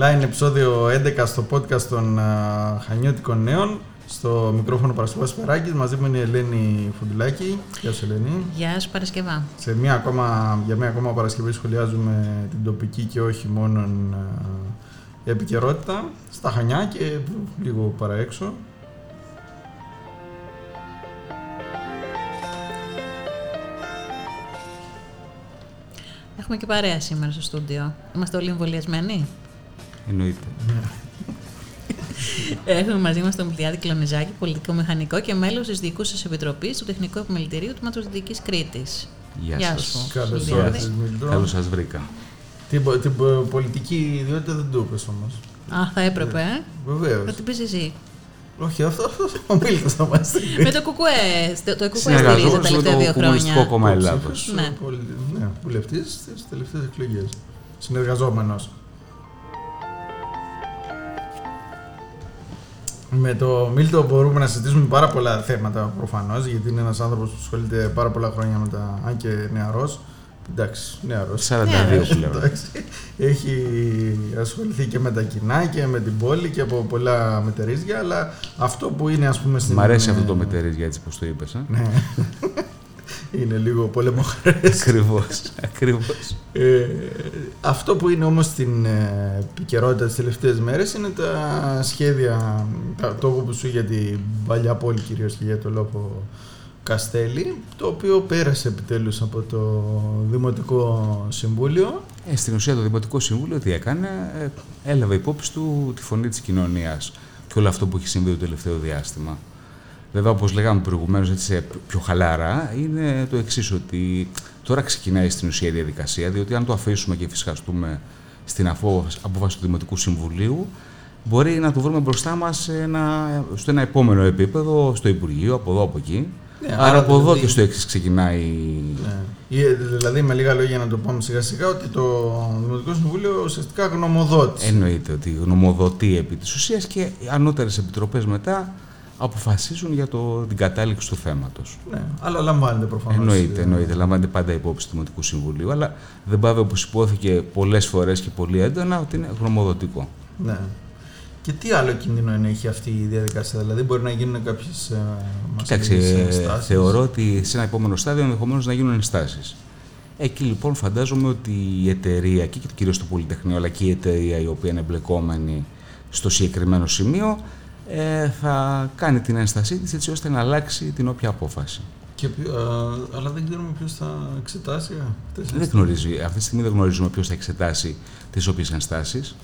online επεισόδιο 11 στο podcast των uh, Χανιώτικων Νέων. Στο μικρόφωνο Παρασκευάς Περάκης, μαζί μου είναι η Ελένη Φουντουλάκη. Γεια σου Ελένη. Γεια σου Παρασκευά. Σε μια ακόμα, για μια ακόμα Παρασκευή σχολιάζουμε την τοπική και όχι μόνο uh, επικαιρότητα στα Χανιά και λίγο παραέξω. Έχουμε και παρέα σήμερα στο στούντιο. Είμαστε όλοι εμβολιασμένοι; Εννοείται. Έχουμε μαζί μας τον Πλιάδη Κλονιζάκη, πολιτικό μηχανικό και μέλος της Διοικούσα Επιτροπής του Τεχνικού Επιμελητηρίου του Ματροδυτική Κρήτης. Γεια, Γεια σας. σου. Καλώς Πλιάδη. ήρθατε, Μιλτό. Καλώς σας βρήκα. Την, πο- την πο- πολιτική ιδιότητα δεν το είπες όμως. Α, θα έπρεπε, ε. Βεβαίως. Θα την πεις εσύ. Όχι, αυτό, αυτό ο Μίλτος θα μας την πει. με το κουκουέ. Το κουκουέ στηρίζει τα Συνεργαζόμαστε με τελευταία δύο το Κομμουνιστικό χρόνια. Κόμμα Ελλάδος. Ψήφος, Ναι. πολι- ναι, βουλευτής στις τελευταίες Με το Μίλτο μπορούμε να συζητήσουμε πάρα πολλά θέματα προφανώς, γιατί είναι ένας άνθρωπος που ασχολείται πάρα πολλά χρόνια με τα... αν και νεαρός. Εντάξει, νεαρός. 42 Ναι, πλέον. Εντάξει. Έχει ασχοληθεί και με τα κοινά και με την πόλη και από πολλά μετερίζια, αλλά αυτό που είναι ας πούμε στην... Μ' αρέσει αυτό το μετερίζια έτσι πως το είπες. ε. Ναι. είναι λίγο πολεμοχρές. Ακριβώς. Ακριβώς. Ε, αυτό που είναι όμως στην ε, επικαιρότητα τις τελευταίες μέρες είναι τα σχέδια, τα, το που σου για την παλιά πόλη κυρίως και για το λόγο Καστέλη, το οποίο πέρασε επιτέλους από το Δημοτικό Συμβούλιο. Ε, στην ουσία το Δημοτικό Συμβούλιο τι έκανε, ε, έλαβε υπόψη του τη φωνή της κοινωνίας και όλο αυτό που έχει συμβεί το τελευταίο διάστημα. Βέβαια, όπως λέγαμε προηγουμένως, έτσι, σε πιο χαλάρα, είναι το εξής ότι τώρα ξεκινάει στην ουσία η διαδικασία, διότι αν το αφήσουμε και φυσικαστούμε στην αφο- απόφαση του Δημοτικού Συμβουλίου, μπορεί να το βρούμε μπροστά μας σε ένα, στο ένα επόμενο επίπεδο, στο Υπουργείο, από εδώ, από εκεί. Ναι, άρα, άρα από εδώ δηλαδή- και στο εξής ξεκινάει Ναι. Ή, Δηλαδή, με λίγα λόγια να το πάμε σιγά σιγά, ότι το Δημοτικό Συμβούλιο ουσιαστικά γνωμοδότησε. Εννοείται ότι γνωμοδοτεί επί της ουσίας και οι ανώτερες επιτροπές μετά αποφασίζουν για το, την κατάληξη του θέματος. Ναι, αλλά λαμβάνεται προφανώς. Εννοείται, ε, εννοείται. Λαμβάνεται πάντα υπόψη του Δημοτικού Συμβουλίου, αλλά δεν πάει όπως υπόθηκε πολλές φορές και πολύ έντονα ότι είναι γνωμοδοτικό. Ναι. Και τι άλλο κίνδυνο έχει αυτή η διαδικασία, δηλαδή μπορεί να γίνουν κάποιες ε, Κοιτάξτε, μασικές ε, ενστάσεις; θεωρώ ότι σε ένα επόμενο στάδιο ενδεχομένως να γίνουν ενστάσεις. Εκεί λοιπόν φαντάζομαι ότι η εταιρεία και κυρίως το Πολυτεχνείο αλλά και η εταιρεία η οποία είναι εμπλεκόμενη στο συγκεκριμένο σημείο ε, θα κάνει την ένστασή της έτσι ώστε να αλλάξει την όποια απόφαση. Και, ποιο- α, αλλά δεν ξέρουμε ποιος θα εξετάσει αυτές τις Δεν γνωρίζει, αυτή τη στιγμή δεν γνωρίζουμε ποιος θα εξετάσει τις όποιες ενστάσεις.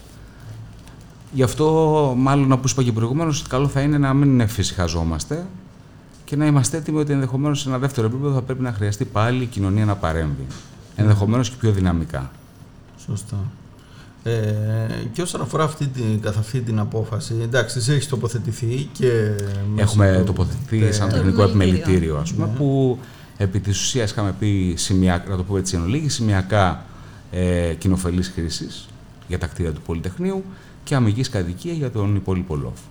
Γι' αυτό, μάλλον όπως είπα και προηγουμένως, καλό θα είναι να μην εφησυχαζόμαστε και να είμαστε έτοιμοι ότι ενδεχομένως σε ένα δεύτερο επίπεδο θα πρέπει να χρειαστεί πάλι η κοινωνία να παρέμβει. Ενδεχομένως και πιο δυναμικά. Σωστά. Ε, και όσον αφορά αυτή την, καθ' αυτή την απόφαση, εντάξει, εσύ έχεις τοποθετηθεί και... μέσα Έχουμε στο- τοποθετηθεί τε- σαν Το τεχνικό επιμελητήριο. επιμελητήριο, ας πούμε, Ναι. που επί της ουσίας είχαμε πει, σημειακά, να το πω έτσι εν ολίγη, σημειακά ε, κοινοφελής χρήσης για τα κτίρια του Πολυτεχνείου και αμυγής κατοικία για τον υπόλοιπο λόφο.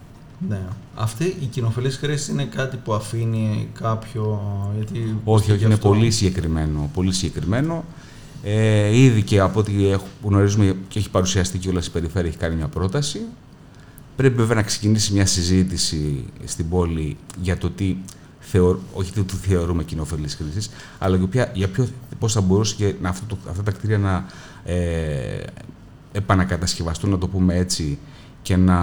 Ναι. Αυτή η κοινοφελής χρήση είναι κάτι που αφήνει κάποιο... Γιατί Όχι, όχι, γι' είναι αυτό- πολύ συγκεκριμένο. Πολύ συγκεκριμένο. Ε, ήδη και από ό,τι έχω- που γνωρίζουμε και έχει παρουσιαστεί και όλα η περιφέρεια έχει κάνει μια πρόταση. Πρέπει βέβαια να ξεκινήσει μια συζήτηση στην πόλη για το τι θεω, όχι το τι θεωρούμε κοινοφελής χρήσης, αλλά για, ποια, για ποιο, πώς θα μπορούσε και να, αυτό το- αυτά τα κτίρια να ε, επανακατασκευαστούν, να το πούμε έτσι, και να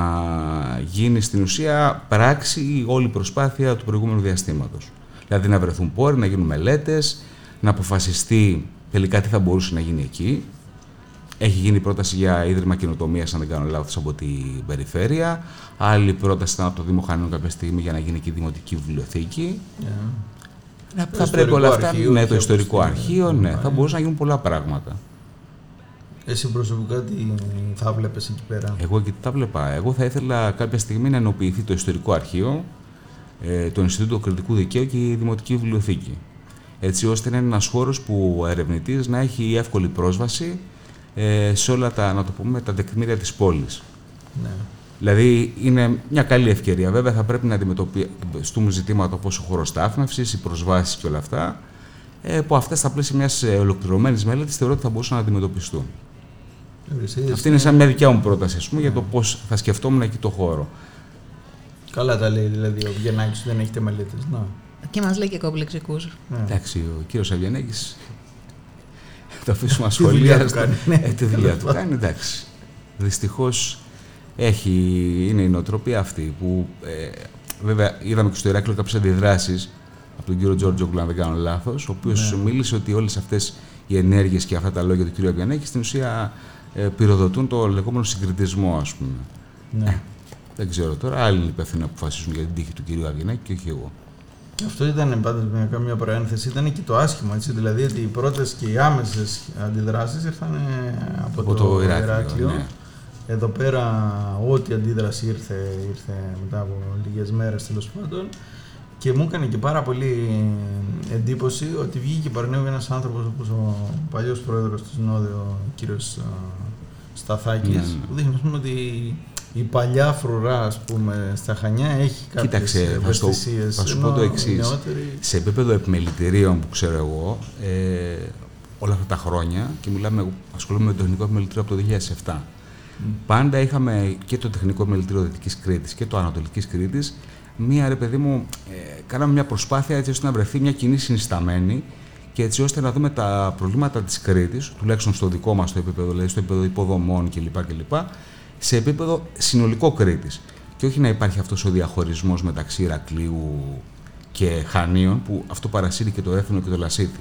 γίνει στην ουσία πράξη η όλη προσπάθεια του προηγούμενου διαστήματος. Δηλαδή να βρεθούν πόροι, να γίνουν μελέτες, να αποφασιστεί τελικά τι θα μπορούσε να γίνει εκεί. Έχει γίνει πρόταση για ίδρυμα καινοτομίας, αν δεν κάνω λάθος, από την περιφέρεια. Άλλη πρόταση ήταν από το Δήμο Χανίων κάποια στιγμή για να γίνει και η δημοτική βιβλιοθήκη. Ναι. Να- Το θα πρέπει όλα ιστορικό αυτά. αρχείο Ναι, και το ιστορικό όπως- αρχείο, ναι. Ναι. Θα μπορούσαν να γίνουν πολλά πράγματα. Εσύ προσωπικά τι θα βλέπεις εκεί πέρα; Εγώ και τι τα βλέπα. Εγώ θα ήθελα κάποια στιγμή να ενοποιηθεί το ιστορικό αρχείο, ε, το Ινστιτούτο Κριτικού Δικαίου και η Δημοτική Βιβλιοθήκη. Έτσι ώστε να είναι ένας χώρος που ο ερευνητής να έχει εύκολη πρόσβαση ε, σε όλα τα, να το πούμε, τα τεκμήρια της πόλης. Ναι. Δηλαδή είναι μια καλή ευκαιρία. Βέβαια θα πρέπει να αντιμετωπιστούμε ζητήματα όπως ο χώρος στάθμευσης, οι προσβάσεις και όλα αυτά, ε, που αυτά στα πλαίσια μιας ε, ολοκληρωμένης μελέτης θεωρώ ότι θα μπορούσαν να αντιμετωπιστούν. Αυτή είναι σαν μια δικιά μου πρόταση ας πούμε, για το πώς θα σκεφτόμουν εκεί το χώρο. Καλά τα λέει δηλαδή ο Βιενάκη δεν έχετε μελέτες. Και μας λέει και κομπλεξικούς. Ναι. Εντάξει, ο κύριος Αβιανέκη. το αφήσουμε ασχολία. Ναι. Ε, τη δουλειά του κάνει, εντάξει. Δυστυχώς είναι η νοοτροπία αυτή που ε, βέβαια είδαμε και στο Ηράκλειο κάποιες αντιδράσεις από τον κύριο Τζόρτζο αν δεν κάνω λάθος, ο οποίος ναι. μίλησε ότι όλες αυτές οι ενέργειες και αυτά τα λόγια του κ. Αβιανέκη στην ουσία ε, πυροδοτούν το λεγόμενο συγκριτισμό, ας πούμε. Ναι. Ε, δεν ξέρω τώρα, άλλοι είναι υπεύθυνοι να αποφασίσουν για την τύχη του κ. Αβιανέκη και όχι εγώ. Αυτό ήταν πάντω με καμία προένθεση, ήταν και το άσχημο. Έτσι, δηλαδή ότι οι πρώτες και οι άμεσες αντιδράσεις ήρθαν από, από, το, το Ηράκλειο. Ναι. Εδώ πέρα, ό,τι αντίδραση ήρθε, ήρθε μετά από λίγες μέρες τέλος πάντων. Και μου έκανε και πάρα πολύ εντύπωση ότι βγήκε και παρνέου ένας άνθρωπος όπως ο παλιός πρόεδρος του Συνόδου, ο κύριο Σταθάκης, ναι, ναι. που δείχνει πούμε, ότι η παλιά φρουρά ας πούμε, στα Χανιά έχει κάποιες Κοίταξε, θα, στο, θα σου πω το εξής. Σε επίπεδο επιμελητηρίων που ξέρω εγώ, ε, όλα αυτά τα χρόνια, και μιλάμε, ασχολούμαι με το τεχνικό επιμελητήριο από το 2007, πάντα είχαμε και το τεχνικό επιμελητήριο Δυτικής Κρήτης και το Ανατολικής Κρήτης μία ρε παιδί μου, ε, κάναμε μια προσπάθεια έτσι ώστε να βρεθεί μια κοινή συνισταμένη και έτσι ώστε να δούμε τα προβλήματα της Κρήτης, τουλάχιστον στο δικό μας το επίπεδο, δηλαδή στο επίπεδο υποδομών κλπ. κλπ σε επίπεδο συνολικό Κρήτης. Και όχι να υπάρχει αυτός ο διαχωρισμός μεταξύ Ηρακλείου και Χανίων, που αυτό παρασύρει και το Έθνο και το Λασίθι.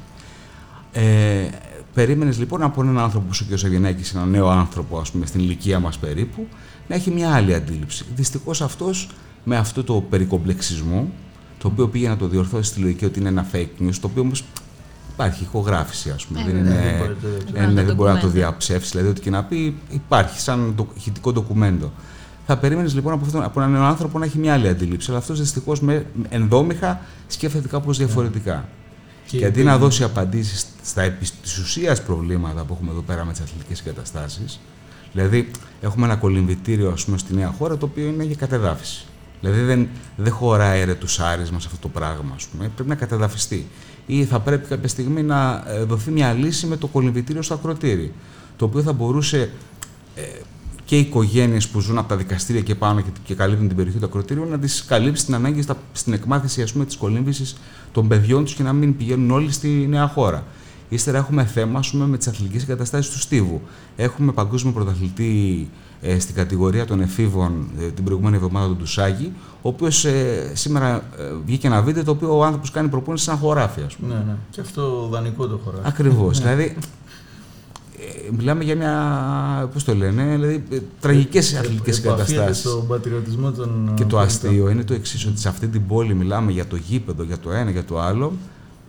Ε, Περίμενες λοιπόν από έναν άνθρωπο που ο κ. Σαββινάκη, έναν νέο άνθρωπο, ας πούμε, στην ηλικία μας περίπου, να έχει μια άλλη αντίληψη. Δυστυχώς αυτός με αυτό το περικομπλεξισμό, το οποίο πήγε να το διορθώσει στη λογική ότι είναι ένα fake news, το οποίο όμως υπάρχει ηχογράφηση, ας πούμε. Ε, δεν, είναι, είναι, δεν μπορεί να το διαψεύσεις. Δηλαδή, ότι και να πει υπάρχει σαν το, ηχητικό ντοκουμέντο. Θα περίμενες λοιπόν από, αυτόν, από έναν άνθρωπο να έχει μια άλλη αντίληψη. Αλλά αυτός δυστυχώς ενδόμηχα σκέφτεται κάπως διαφορετικά. Και, και αντί να δώσει απαντήσεις στα επί της ουσίας προβλήματα που έχουμε εδώ πέρα με τις αθλητικές εγκαταστάσεις, δηλαδή έχουμε ένα κολυμβητήριο ας πούμε, στη νέα χώρα το οποίο είναι για κατεδάφιση. Δηλαδή δεν, δεν χωράει ρε τους άρισμα σε αυτό το πράγμα. Ας πούμε. Πρέπει να καταδαφιστεί. Ή θα πρέπει κάποια στιγμή να ε, δοθεί μια λύση με το κολυμβητήριο στο ακροτήρι. Το οποίο θα μπορούσε ε, και οι οικογένειες που ζουν από τα δικαστήρια και πάνω και, και καλύπτουν την περιοχή του ακροτήριου να τις καλύψει την ανάγκη στα, στην εκμάθηση της κολύμβησης των παιδιών τους και να μην πηγαίνουν όλοι στη νέα χώρα. Ύστερα έχουμε θέμα πούμε, με τις αθλητικές εγκαταστάσεις του Στίβου. Έχουμε παγκόσμιο πρωταθλητή ε, στην κατηγορία των εφήβων ε, την προηγούμενη εβδομάδα του Ντουσάκη, ο οποίος ε, σήμερα ε, βγήκε ένα βίντεο το οποίο ο άνθρωπος κάνει προπόνηση σαν χωράφι, ας πούμε. Ναι, ναι. Και αυτό δανεικό το χωράφι. Ακριβώς. Ναι. δηλαδή, ε, μιλάμε για μια. Πώς το λένε, δηλαδή τραγικές αθλητικές εγκαταστάσεις. στον πατριωτισμό των. Και το αστείο είναι το εξής, ότι σε αυτή την πόλη μιλάμε για το γήπεδο, για το ένα, για το άλλο.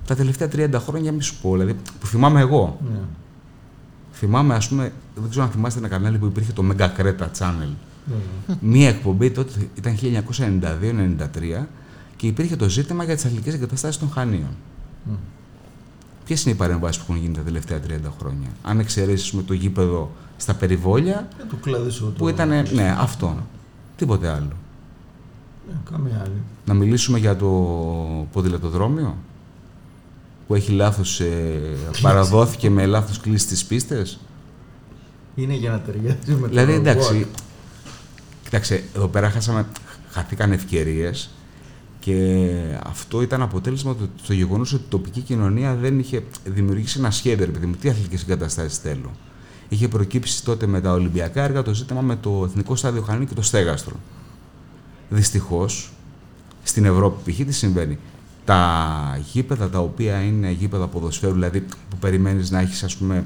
Τα τελευταία 30 χρόνια, μη σου πω, δηλαδή, που θυμάμαι εγώ. Ναι. Θυμάμαι, ας πούμε, δεν ξέρω αν θυμάστε ένα κανάλι που υπήρχε το Mega Creta Channel. Mm. Μία εκπομπή τότε ήταν 1992-93 και υπήρχε το ζήτημα για τις αθλητικές εγκαταστάσεις των Χανίων. Mm. Ποιες είναι οι παρεμβάσεις που έχουν γίνει τα τελευταία 30 χρόνια, αν εξαιρέσεις με το γήπεδο στα περιβόλια. Ε, το που ήταν. Ναι, αυτό. Τίποτε άλλο. Ε, καμία άλλη. Να μιλήσουμε για το ποδηλατοδρόμιο; Που έχει λάθος, ε, παραδόθηκε με λάθος κλίση στις πίστες. Είναι για να ταιριάζει με Δηλαδή, εντάξει, κοιτάξτε, εδώ πέρα χάσαμε, χαθήκαν ευκαιρίες και αυτό ήταν αποτέλεσμα του το γεγονός ότι η τοπική κοινωνία δεν είχε δημιουργήσει ένα σχέδιο, επειδή μου τι αθλητικές εγκαταστάσεις θέλω. Είχε προκύψει τότε με τα Ολυμπιακά έργα το ζήτημα με το Εθνικό Στάδιο Χανίνη και το Στέγαστρο. Δυστυχώς, στην Ευρώπη π.χ. τι συμβαίνει τα γήπεδα τα οποία είναι γήπεδα ποδοσφαίρου, δηλαδή που περιμένεις να έχεις ας πούμε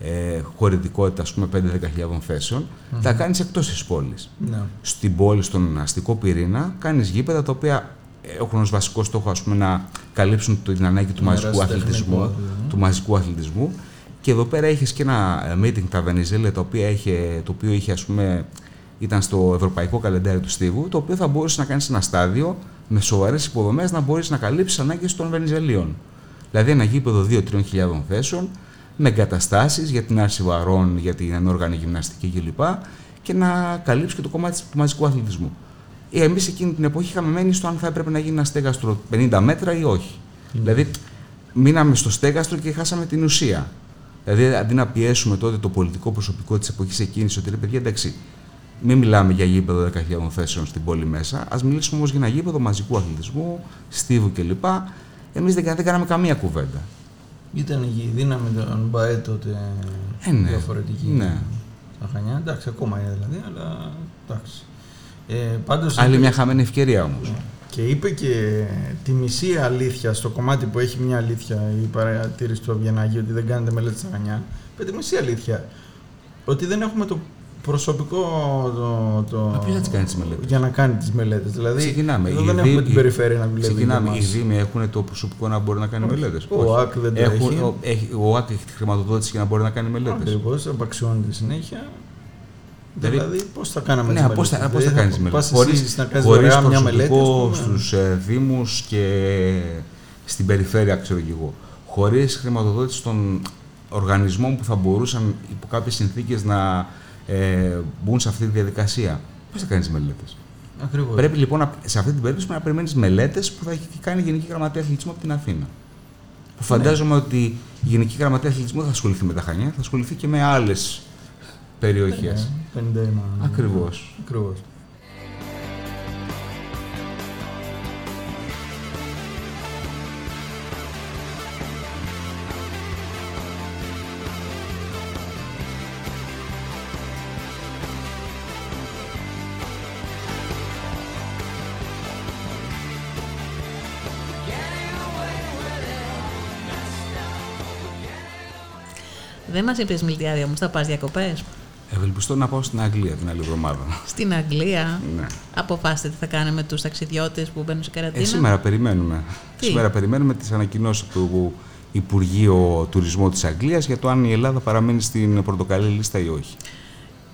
ε, χωρητικότητα ας πούμε 5-10 θέσεων, mm-hmm. τα κάνεις εκτός της πόλης. Ναι. Στην πόλη, στον αστικό πυρήνα, κάνεις γήπεδα τα οποία έχουν ως βασικό στόχο ας πούμε, να καλύψουν την ανάγκη του μαζικού αθλητισμού, του μαζικού αθλητισμού και εδώ πέρα έχεις και ένα ε, meeting τα Βενιζέλια το οποίο είχε, το οποίο είχε ας πούμε, ήταν στο ευρωπαϊκό καλεντάρι του Στίβου, το οποίο θα μπορούσε να κάνεις ένα στάδιο με σοβαρές υποδομές να μπορείς να καλύψεις ανάγκες των Βενιζελίων. Δηλαδή ένα γήπεδο 2-3 χιλιάδων θέσεων, με εγκαταστάσεις για την άρση βαρών, για την ανόργανη γυμναστική κλπ. και να καλύψεις και το κομμάτι του μαζικού αθλητισμού. Ε, Εμείς εκείνη την εποχή είχαμε μένει στο αν θα έπρεπε να γίνει ένα στέγαστρο 50 μέτρα ή όχι. Mm. Δηλαδή, μείναμε στο στέγαστρο και χάσαμε την ουσία. Δηλαδή, αντί να πιέσουμε τότε το πολιτικό προσωπικό της εποχής εκείνης, ότι λέει παιδιά, εντάξει, μην μιλάμε για γήπεδο 10.000 θέσεων στην πόλη μέσα. Α μιλήσουμε όμως για ένα γήπεδο μαζικού αθλητισμού, στίβου κλπ. Εμείς δεν, δεν κάναμε καμία κουβέντα. Ήταν η δύναμη των ΜΠΑΕ τότε Ε, ναι. διαφορετική. Ναι. Στα Χανιά, εντάξει, ακόμα είναι δηλαδή, αλλά εντάξει. Ε, πάντως Άλλη είπε- μια χαμένη ευκαιρία όμως. Και είπε και τη μισή αλήθεια στο κομμάτι που έχει μια αλήθεια η παρατήρηση του Αβγενάκη ότι δεν κάνετε μελέτη στα Χανιά. Είπε τη μισή αλήθεια. Ότι δεν έχουμε το προσωπικό το, το, Μα ποιος θα τις κάνει τις μελέτες; για να κάνει τις μελέτες. Δηλαδή, Ξεκινάμε. εδώ Οι δεν Δήμοι- έχουμε την περιφέρεια να δουλεύει Ξεκινάμε. για Οι μας. Δήμοι έχουν το προσωπικό να μπορεί να κάνει Όχι. μελέτες. Ο ΟΑΚ δεν το έχει. Ο, έχει- ο ΟΑΚ έχει τη χρηματοδότηση για να μπορεί να κάνει μελέτες. Ακριβώς, απαξιώνεται συνέχεια. Δηλαδή- Δηλαδή, πώς θα κάναμε Ναι, τις πώς θα, μελέτες. πώς θα Δηλαδή, κάνεις πας μελέτη. εσύ να κάνεις χωρίς δωρεάν μια μελέτη. ας προσωπικό πούμε. στους ε, δήμους και στην περιφέρεια, ξέρω και εγώ. Χωρίς χρηματοδότηση των οργανισμών που θα μπορούσαν υπό κάποιες συνθήκες να ε, μπουν σε αυτή τη διαδικασία. Πώς θα κάνεις μελέτες; Ακριβώς. Πρέπει λοιπόν να- σε αυτή την περίπτωση να περιμένεις μελέτες που θα έχει κάνει η Γενική Γραμματεία Αθλητισμού από την Αθήνα. Που φαντάζομαι ότι η Γενική Γραμματεία Αθλητισμού δεν θα ασχοληθεί με τα Χανιά, θα ασχοληθεί και με άλλες περιοχές. Ναι, 51. Ακριβώς. Δεν μας είπες Μιλτιάδη όμως, θα πας διακοπές. Ευελπιστώ να πάω στην Αγγλία την άλλη εβδομάδα. Στην Αγγλία. ναι. Αποφάστε τι θα κάνετε με τους ταξιδιώτες που μπαίνουν σε καραντίνα. Ε, σήμερα περιμένουμε. Τι; Σήμερα περιμένουμε τις ανακοινώσεις του Υπουργείου Τουρισμού της Αγγλίας για το αν η Ελλάδα παραμένει στην πορτοκαλί λίστα ή όχι.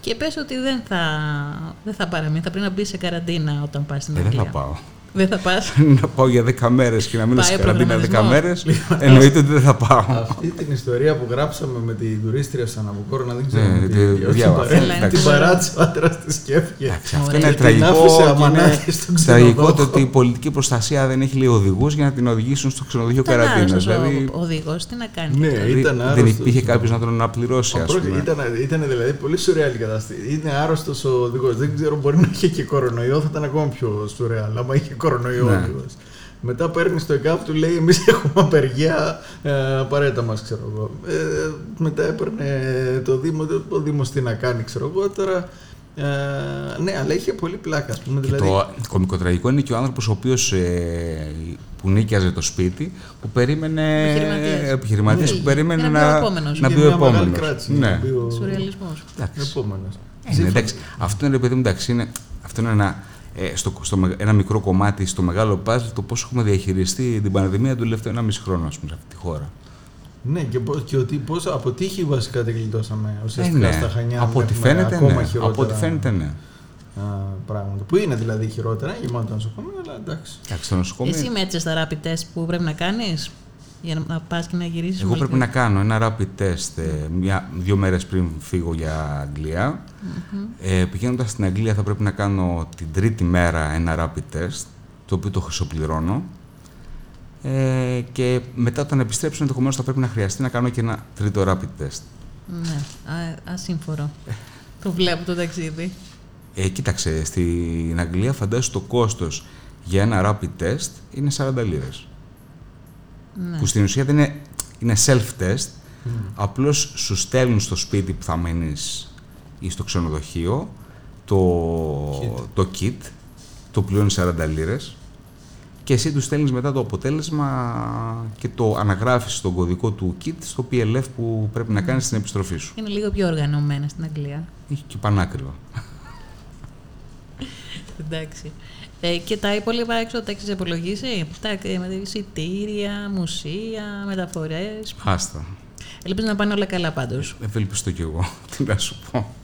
Και πες ότι δεν θα, δεν θα παραμείνει, θα πρέπει να μπει σε καραντίνα όταν πας στην Ε, δεν Αγγλία. θα πάω. Δεν θα πας. να πάω για 10 μέρες και να μείνω Πάει σε ο καραντίνα 10 προγραμματισμός. μέρες. Εννοείται ότι δεν θα πάω. Αυτή την ιστορία που γράψαμε με την τουρίστρια σαν Αποκόρονα δεν ξέρω. Ναι, τι- τη- όχι, διάβασα. την παρά- Έλα, Την είναι παράτησε ο άντρας τη σκέφτηκε. Εντάξει, αυτό Ωραία. είναι Και την τραγικό. άφησε και είναι αμανάκι στον Τραγικό το ξενοδόχο. ότι η πολιτική προστασία δεν έχει λέει οδηγούς για να την οδηγήσουν στο ξενοδοχείο Ήταν καραντίνας. άρρωστος Δηλαδή, ο οδηγός, τι να κάνει. Ναι, δηλαδή, ήταν δεν άρρωστος. υπήρχε κάποιος να τον αναπληρώσει, ας πούμε. Ήταν, ήταν δηλαδή πολύ σουρεάλ η κατάσταση. Είναι άρρωστος ο οδηγός. Δεν ξέρω, μπορεί να είχε και κορονοϊό, θα ήταν ακόμα πιο σουρεάλ. Άμα είχε κορονοϊό Ναι. ο οδηγό. Μετά παίρνει το ΕΚΑΒ, του λέει: Εμείς έχουμε απεργία, ε, απαραίτητα μας, ξέρω εγώ. Ε, μετά έπαιρνε το Δήμο, ο Δήμο τι να κάνει, ξέρω εγώ. Τώρα. Ε, ναι, αλλά είχε πολύ πλάκα, ας πούμε. Και Δηλαδή, το κομικοτραγικό είναι και ο άνθρωπος ο οποίος που νίκιαζε το σπίτι, που περίμενε. Επιχειρηματίας. επιχειρηματίας Ναι, που περίμενε για να να, μπει ο επόμενος. να είχε μπει ο μια μεγάλη επόμενο. κράτηση, Ναι. να μπει ο Σουρεαλισμός. Εντάξει. επόμενος. Ε, ναι, εντάξει. Αυτό είναι, ρε παιδί μου, εντάξει, είναι, αυτό είναι ένα, ε, στο, στο, με- ένα μικρό κομμάτι στο μεγάλο παζλ το πώς έχουμε διαχειριστεί την πανδημία του τελευταίου 1,5 χρόνο, ας πούμε, σε αυτή τη χώρα. Ναι, και, πώς, και ότι πώς από τύχη βασικά την γλιτώσαμε Ε, ουσιαστικά ναι. στα Χανιά. Από ό,τι έχουμε φαίνεται, ακόμα ναι. χειρότερα Από ό,τι φαίνεται, ναι. α, πράγματα. Που είναι δηλαδή χειρότερα, γεμάτα τα νοσοκομεία, αλλά εντάξει. Εντάξει, στο νοσοκομείο. Εσύ μέτρησες τα rapid test που πρέπει να κάνεις; Για να- να πας και να γυρίσεις. Εγώ μόλις- πρέπει να κάνω ένα rapid test ε, μια, δύο μέρες πριν φύγω για Αγγλία. Ε, πηγαίνοντας στην Αγγλία θα πρέπει να κάνω την τρίτη μέρα ένα rapid test, το οποίο το χρυσοπληρώνω. Ε, και μετά όταν επιστρέψω ενδεχομένως θα πρέπει να χρειαστεί να κάνω και ένα τρίτο rapid test. Ναι, α, ασύμφορο. το βλέπω το ταξίδι. Ε, κοίταξε, στην Αγγλία φαντάζομαι το κόστος για ένα rapid test είναι 40 λίρες. Ναι. Που στην ουσία δεν είναι, είναι self-test, απλώς σου στέλνουν στο σπίτι που θα μείνεις ή στο ξενοδοχείο το Kit. το kit, το πληρώνεις 40 λίρες και εσύ τους στέλνεις μετά το αποτέλεσμα και το αναγράφεις στον κωδικό του kit στο PLF που πρέπει να κάνεις στην επιστροφή σου. Είναι λίγο πιο οργανωμένα στην Αγγλία. Έχει και πανάκριβα. Εντάξει. Ε, και τα υπόλοιπα έξω τα έχεις υπολογίσει; Τα ε, με εισιτήρια, μουσεία, μεταφορές. Άστα. Ελπίζω να πάνε όλα καλά πάντως. Ευελπιστώ κι εγώ. Τι να σου πω.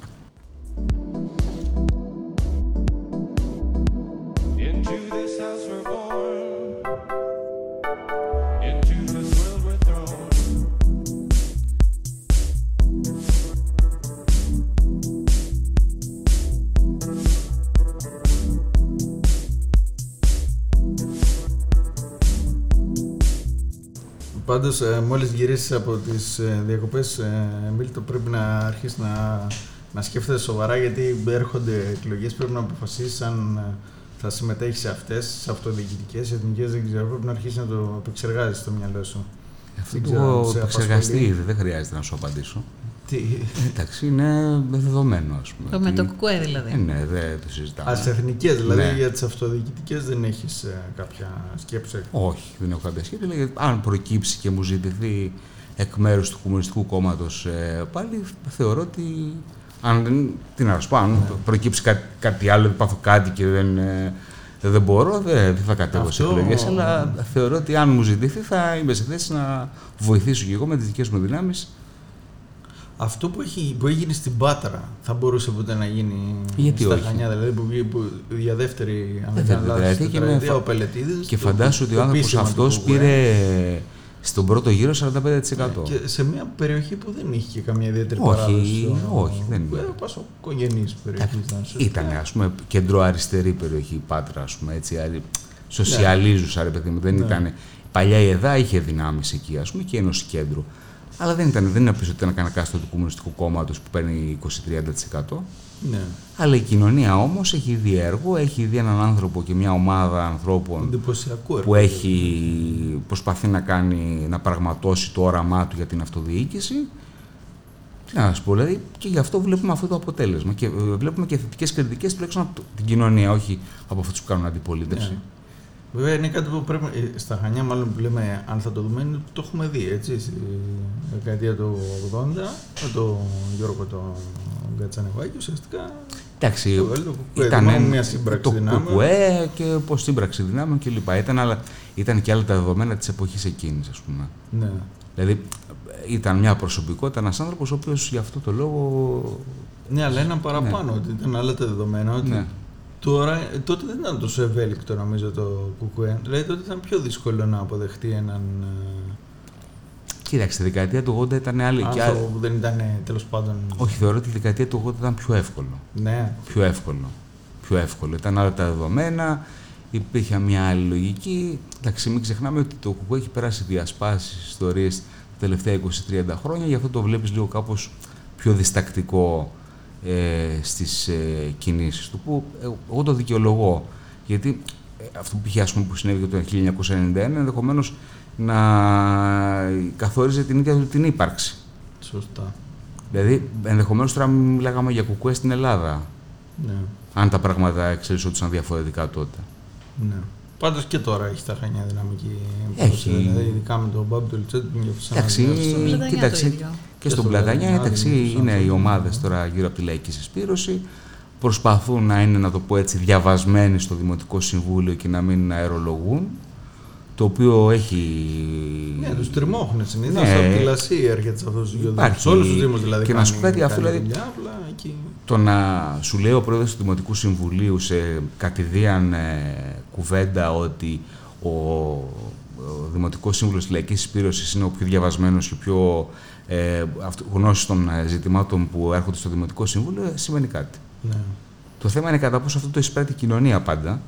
Πάντως, ε, μόλις γυρίσεις από τις ε, διακοπές, ε, Μίλτο, πρέπει να αρχίσεις να, να σκέφτεσαι σοβαρά γιατί έρχονται εκλογές, πρέπει να αποφασίσεις αν ε, θα συμμετέχεις σε αυτές, σε αυτοδιοικητικές, εθνικές, δεν ξέρω, πρέπει να αρχίσεις να το επεξεργάζεσαι στο μυαλό σου. Αυτό Δεν το ξέρω αν έχω σε επεξεργαστεί απασχολεί. ήδη, δεν χρειάζεται να σου απαντήσω. Τι, Ε, Εντάξει, είναι δεδομένο, ας πούμε. Το με ότι- το κουκουέ δηλαδή. Ε, ναι, δεν το συζητάμε. ας, στις εθνικές, δηλαδή Ναι. για τις αυτοδιοικητικές δεν έχεις ε, κάποια σκέψη; Όχι, δεν έχω κάποια σχέση. Λέγε, αν προκύψει και μου ζητηθεί εκ μέρους του Κομμουνιστικού Κόμματος πάλι θεωρώ ότι. Αν, δεν- τι να σου πω, αν προκύψει κάτι, κάτι άλλο, δεν πάθω κάτι και δεν, ε, δεν μπορώ, δεν, δεν θα κατέβω σε Αυτό- εκλογές. Αλλά θεωρώ ότι αν μου ζητηθεί θα είμαι σε θέση να βοηθήσω και εγώ με τις δικές μου δυνάμεις. Αυτό που, έχει, που έγινε στην Πάτρα θα μπορούσε ποτέ να γίνει Γιατί στα όχι; Χανιά, δηλαδή που, βγήκε- που για δεύτερη αν δεν Δεύτερη κάνω λάθος, τετραετία και με τετραετία, φα- ο Πελετίδης. Και το- φαντάσου ότι το ο άνθρωπος πείσμα του αυτό Κουκουέ. πήρε στον πρώτο γύρο 45%. Και σε μια περιοχή που δεν είχε και καμία ιδιαίτερη Όχι, παράδοση. ο- όχι, δεν ο- είναι. ε, Πασοκογενής περιοχής ήταν. σωστά. Ήταν, ας πούμε, κεντροαριστερή περιοχή η Πάτρα, ας πούμε, έτσι, αρι- σοσιαλίζουσα, ρε παιδί μου. Δεν Ναι. ήταν... Παλιά η ΕΔΑ είχε δυνάμεις εκεί, ας πούμε, και η Ένωση Κέντρου. Αλλά δεν ήταν, δεν είναι πίσω ότι ήταν κανένα κάστρο του Κομμουνιστικού Κόμματος που παίρνει 20-30%. Ναι. Αλλά η κοινωνία όμως έχει δει έργο, έχει δει έναν άνθρωπο και μια ομάδα ανθρώπων Εντυπωσιακό έργο. που έχει προσπαθεί να κάνει, να πραγματώσει το όραμά του για την αυτοδιοίκηση. Τι να σας πω, δηλαδή, και γι' αυτό βλέπουμε αυτό το αποτέλεσμα. Και ε, βλέπουμε και θετικές κριτικές τουλάχιστον από την κοινωνία, όχι από αυτού που κάνουν αντιπολίτευση. Ναι. Βέβαια είναι κάτι που πρέπει, ε, στα Χανιά μάλλον που λέμε αν θα το δούμε, είναι που το έχουμε δει έτσι, στη δεκαετία του 80 με τον Γιώργο τον Γκατσανεβάκη ουσιαστικά Εντάξει, Το Βέλγιο Κουκουέ, ήταν θυμάμαι ένα- μια σύμπραξη το δυνάμεων. κουκουέ και πώς σύμπραξη δυνάμεων κλπ. Ήταν, άλλα- ήταν και άλλα τα δεδομένα της εποχής εκείνης, ας πούμε. ναι. Δηλαδή ε, ήταν μια προσωπικότητα, ένας άνθρωπος ο οποίος γι' αυτό το λόγο. Ναι, αλλά ένα παραπάνω, ότι ήταν άλλα τα δεδομένα. Ότι Ναι. Τώρα, ε, τότε δεν ήταν τόσο ευέλικτο νομίζω το κουκουέ. Δηλαδή τότε ήταν πιο δύσκολο να αποδεχτεί έναν ε, Κοίταξε, τη δεκαετία του 80 ήταν άλλη. και άνθρωπο άλλη- που δεν ήταν τέλος πάντων. Όχι, θεωρώ ότι τη δεκαετία του 80 ήταν πιο εύκολο. Ναι. Πιο εύκολο. Πιο εύκολο. Ήταν άλλα τα δεδομένα, υπήρχε μια άλλη λογική. Εντάξει, μην ξεχνάμε ότι το κουκουέ έχει περάσει διασπάσεις ιστορίες τα τελευταία 20-30 χρόνια, γι' αυτό το βλέπεις λίγο κάπως πιο διστακτικό ε, στις ε, κινήσεις του. Που ε, εγώ το δικαιολογώ. Γιατί ε, αυτό που είχε, ας πούμε, που συνέβη το 1991 ενδεχομένως να καθόριζε την ίδια του την ύπαρξη. Σωστά. Δηλαδή, ενδεχομένως τώρα μιλάγαμε για κουκουέ στην Ελλάδα. Ναι. Αν τα πράγματα εξελισσόντουσαν διαφορετικά τότε. ναι. Πάντως και τώρα έχει τα χανιά δυναμική. Έχει. Δηλαδή, ειδικά με τον Μπάμπη του Λιτσέτ που είναι σαν Εντάξει, να βγάζει Στον στο- Πλατανιά κοίταξε, το ίδιο. Και στον στον Πλατανιά, Πλατανιά, εντάξει, δηλαδή, είναι σαν οι το- ομάδες τώρα γύρω από τη λαϊκή συσπήρωση. Προσπαθούν να είναι, να το πω έτσι, διαβασμένοι στο Δημοτικό Συμβούλιο και να μην αερολογούν. Το οποίο έχει. Ναι, τους τριμώχνουν συνήθως. Ναι. Από τη Λασία έρχεται σε αυτούς τους δύο Υπάρχει. Σε όλους τους Δήμους δηλαδή. Και να σου πω κάνει κάτι, αφού καλή δηλαδή- δουλειά, απλά εκεί. Το να σου λέει ο πρόεδρος του Δημοτικού Συμβουλίου σε κατηδίαν ε, κουβέντα ότι ο, ο Δημοτικός Σύμβουλος της Λαϊκής Συσπήρωσης είναι ο πιο διαβασμένος και ο πιο ε, αυτο- γνώσης των ε, ζητημάτων που έρχονται στο Δημοτικό Σύμβουλο ε, σημαίνει κάτι. Ναι. Το θέμα είναι κατά πόσο αυτό το εισπράττει η κοινωνία πάντα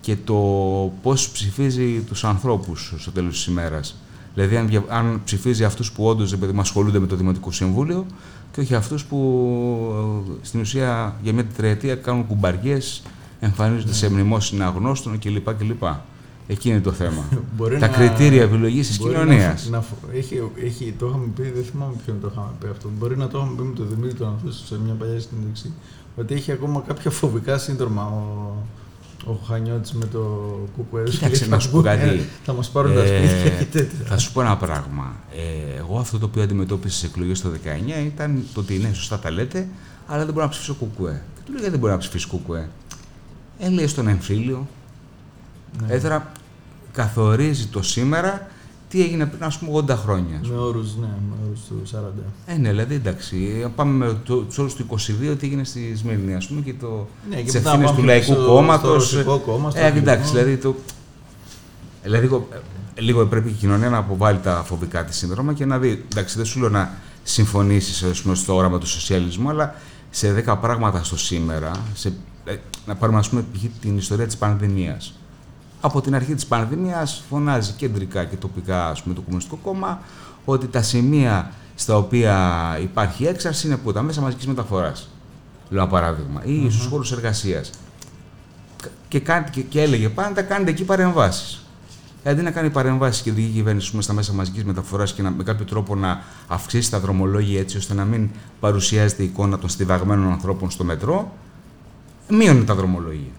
και το πώς ψηφίζει τους ανθρώπους στο τέλος της ημέρας. Δηλαδή, αν, δια- αν ψηφίζει αυτούς που όντως επειδή μας ασχολούνται με το Δημοτικό Συμβούλιο και όχι αυτούς που ε, στην ουσία για μια τετραετία κάνουν κουμπαριές, εμφανίζονται σε μνημόσυνα αγνώστων κλπ. κλπ. Εκεί είναι το θέμα. Μπορεί Τα να- κριτήρια επιλογής της μπορεί κοινωνίας. Να, να, έχει, έχει, το είχαμε πει, δεν θυμάμαι ποιον το είχαμε πει αυτό. Μπορεί να το είχαμε πει με τον Δημήτρη τον Ανθούσου σε μια παλιά συνέντευξη. Ότι έχει ακόμα κάποια φοβικά σύνδρομα ο, ο Χανιώτης με το κουκουέ. Κοίταξε, να σου πω κάτι. Θα μας πάρουν τα Ε, σπίτια και τέτοια. Θα σου πω ένα πράγμα. Ε, εγώ αυτό το οποίο αντιμετώπισα στις εκλογές το 19 ήταν το ότι ναι, σωστά τα λέτε, αλλά δεν μπορώ να ψηφίσω κουκουέ. Και του λέω γιατί δεν μπορεί να ψηφίσει κουκουέ; Ε, λέει στον εμφύλιο. Ναι. Ε, τώρα καθορίζει το σήμερα τι έγινε πριν, ας πούμε, 80 χρόνια. Με όρους, ναι, με όρους του 40. Ε, ναι, δηλαδή εντάξει. Πάμε με τους όρους του 22, τι έγινε στη Σμύρνη, ας πούμε, και το. Ναι, και τις μετά ευθύνες πάμε του και Λαϊκού στο- Κόμματος. στο Ρωσικό κόμμα, στο Ε, εντάξει, Αγγλικό. δηλαδή το. Δηλαδή, λίγο, ε, λίγο πρέπει η κοινωνία να αποβάλει τα φοβικά της σύνδρομα και να δει. Εντάξει, δεν σου λέω να συμφωνήσεις στο όραμα του σοσιαλισμού, αλλά σε 10 πράγματα στο σήμερα, σε, ε, να πάρουμε ας πούμε π.χ. την ιστορία της πανδημίας. Από την αρχή της πανδημίας φωνάζει κεντρικά και τοπικά ας πούμε, το Κομμουνιστικό Κόμμα ότι τα σημεία στα οποία υπάρχει έξαρση είναι από τα μέσα μαζικής μεταφοράς. Λέω ένα παράδειγμα. Ή στους χώρους εργασίας. Και, κάτι- και, και έλεγε πάντα κάνετε εκεί παρεμβάσεις. Ε, Αντί να κάνει παρεμβάσεις η κεντρική κυβέρνηση πούμε, στα μέσα μαζικής μεταφοράς και να, με κάποιο τρόπο να αυξήσει τα δρομολόγια έτσι ώστε να μην παρουσιάζεται η εικόνα των στιβαγμένων ανθρώπων στο μετρό, μείωνε τα δρομολόγια.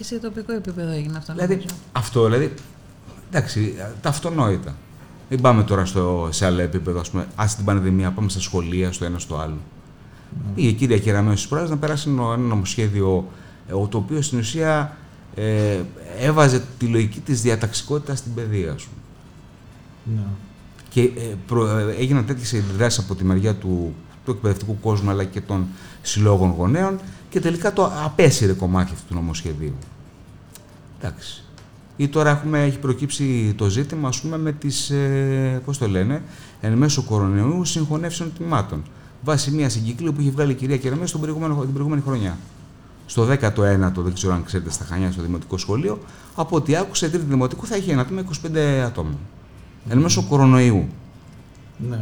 Και σε τοπικό επίπεδο έγινε αυτό. Δηλαδή, νομίζω. αυτό δηλαδή. Εντάξει, τα αυτονόητα. Μην πάμε τώρα στο, σε άλλο επίπεδο, ας πούμε, ας την πανδημία, πάμε στα σχολεία, στο ένα στο άλλο. Πήγε η κυρία Κεραμέο στις προάλλες να περάσει ένα ένα νομοσχέδιο, ε, το οποίο στην ουσία ε, έβαζε τη λογική της διαταξικότητας στην παιδεία, ας πούμε. Ναι. Και ε, προ, ε, έγιναν τέτοιες αντιδράσει από τη μεριά του, του εκπαιδευτικού κόσμου αλλά και των συλλόγων γονέων και τελικά το απέσυρε κομμάτι αυτού του νομοσχεδίου. Εντάξει. Ή τώρα έχουμε, έχει προκύψει το ζήτημα, ας πούμε, με τις, ε, πώς το λένε, εν μέσω κορονοϊού συγχωνεύσεων τμήματων. Βάσει μια εγκυκλίου που είχε βγάλει η κυρία Κεραμέο τον προηγούμενο, την προηγούμενη χρονιά. Στο 19ο, δεν ξέρω αν ξέρετε, στα Χανιά, στο δημοτικό σχολείο, από ό,τι άκουσα, η τρίτη δημοτικού θα είχε ένα τμήμα 25 ατόμων. Εν μέσω κορονοϊού. ναι.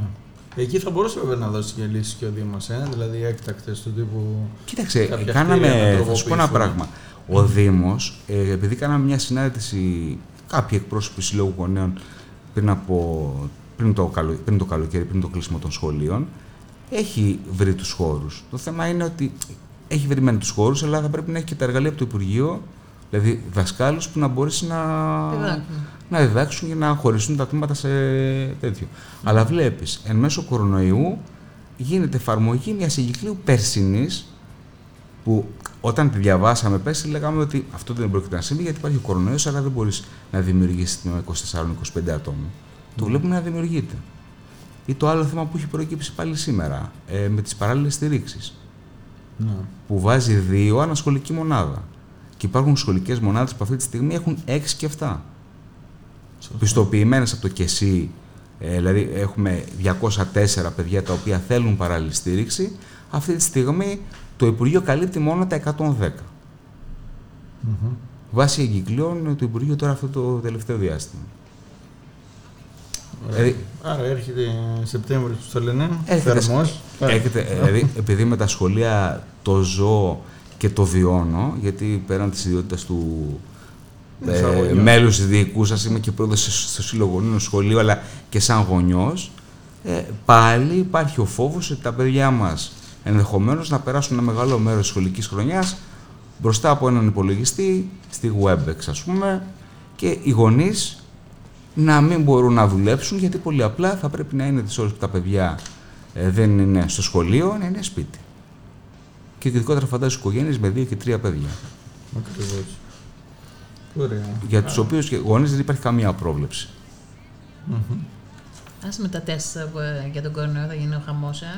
Εκεί θα μπορούσε βέβαια να δώσει και λύσεις και ο Δήμος, ε; δηλαδή έκτακτες του τύπου. Κοίταξε, κάποια κτίρια κάναμε, να θα σου πω ένα τροποποιηθούν. πράγμα. Ο Δήμος, ε, επειδή κάναμε μια συνάντηση, κάποιοι εκπρόσωποι συλλόγου γονέων πριν, από, πριν, το, καλο, πριν το καλοκαίρι, πριν το κλείσιμο των σχολείων, έχει βρει τους χώρους. Το θέμα είναι ότι έχει βρει μεν τους χώρους, αλλά θα πρέπει να έχει και τα εργαλεία από το Υπουργείο, δηλαδή δασκάλους που να μπορέσει να, Διδάξουν. να διδάξουν και να χωριστούν τα τμήματα σε τέτοιο. Αλλά βλέπεις, εν μέσω κορονοϊού γίνεται εφαρμογή μιας εγκυκλίου περσινής που όταν τη διαβάσαμε πέρσι λέγαμε ότι αυτό δεν πρόκειται να συμβεί γιατί υπάρχει ο κορονοϊός αλλά δεν μπορείς να δημιουργήσεις την 24-25 άτομα. Το βλέπουμε να δημιουργείται. Ή το άλλο θέμα που έχει προκύψει πάλι σήμερα ε, με τις παράλληλες στηρίξεις Ναι. που βάζει δύο ανασχολική μονάδα. Και υπάρχουν σχολικές μονάδες που αυτή τη στιγμή έχουν 6 και 7 πιστοποιημένες από το ΚΕΣΥ, ε, δηλαδή έχουμε 204 παιδιά τα οποία θέλουν παράλληλη στήριξη, αυτή τη στιγμή το Υπουργείο καλύπτει μόνο τα 110. Μμμ. Βάσει εγκυκλίων το Υπουργείο τώρα αυτό το τελευταίο διάστημα. Ωραία. Δηλαδή- Άρα έρχεται Σεπτέμβριο που το λένε. Έρχεται- Θερμός. Έχετε, ε, δηλαδή, επειδή με τα σχολεία το ζω και το βιώνω, γιατί πέραν της ιδιότητας του Είναι ε, σαν γονιός. μέλους της διοικού σας, είμαι και πρόεδρος στο Σύλλογο Γονείων σχολείου, αλλά και σαν γονιός, ε, πάλι υπάρχει ο φόβος ότι τα παιδιά μας ενδεχομένως να περάσουν ένα μεγάλο μέρος της σχολικής χρονιάς μπροστά από έναν υπολογιστή, στη WebEx ας πούμε, και οι γονείς να μην μπορούν να δουλέψουν γιατί πολύ απλά θα πρέπει να είναι τις ώρες που τα παιδιά ε, δεν είναι στο σχολείο, να είναι σπίτι. Και ειδικότερα φαντάζομαι οικογένειες με δύο και τρία παιδιά. Ακριβώς. Ωραία. Για τους οποίους και γονείς δεν υπάρχει καμία πρόβλεψη. Μμμ. Άσε με τα τεστ που, ε, για τον κορονοϊό θα γίνει ο χαμός, ε.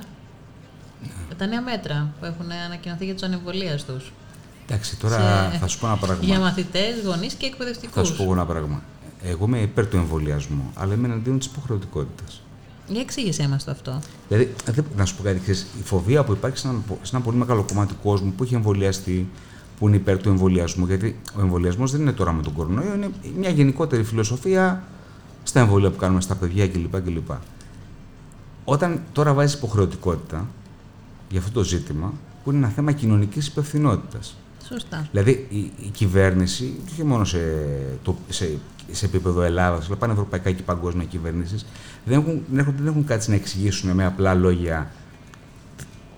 Με τα νέα μέτρα που έχουν ανακοινωθεί για του ανεμβολία τους. Εντάξει, τώρα Σε- θα σου πω ένα Για πράγμα. μαθητές, γονείς και εκπαιδευτικούς. Θα σου πω εγώ ένα πράγμα. Εγώ είμαι υπέρ του εμβολιασμού, αλλά είμαι εναντίον της υποχρεωτικότητας. Για εξήγησέ μας το αυτό. Δηλαδή, δεν- να σου πω κάτι, ξέρεις, η φοβία που υπάρχει σε ένα, σε ένα πολύ μεγάλο κομμάτι του κόσμου που έχει εμβολιαστεί, που είναι υπέρ του εμβολιασμού, γιατί ο εμβολιασμός δεν είναι τώρα με τον κορονοϊό, είναι μια γενικότερη φιλοσοφία στα εμβόλια που κάνουμε στα παιδιά κλπ. κλπ. Όταν τώρα βάζεις υποχρεωτικότητα για αυτό το ζήτημα, που είναι ένα θέμα κοινωνικής υπευθυνότητας. Σωστά. Δηλαδή η, η κυβέρνηση, και όχι μόνο σε, το, σε, σε επίπεδο Ελλάδας, αλλά πανευρωπαϊκά και παγκόσμια κυβέρνησης, δεν έχουν, δεν, έχουν, δεν έχουν κάτσει να εξηγήσουν με απλά λόγια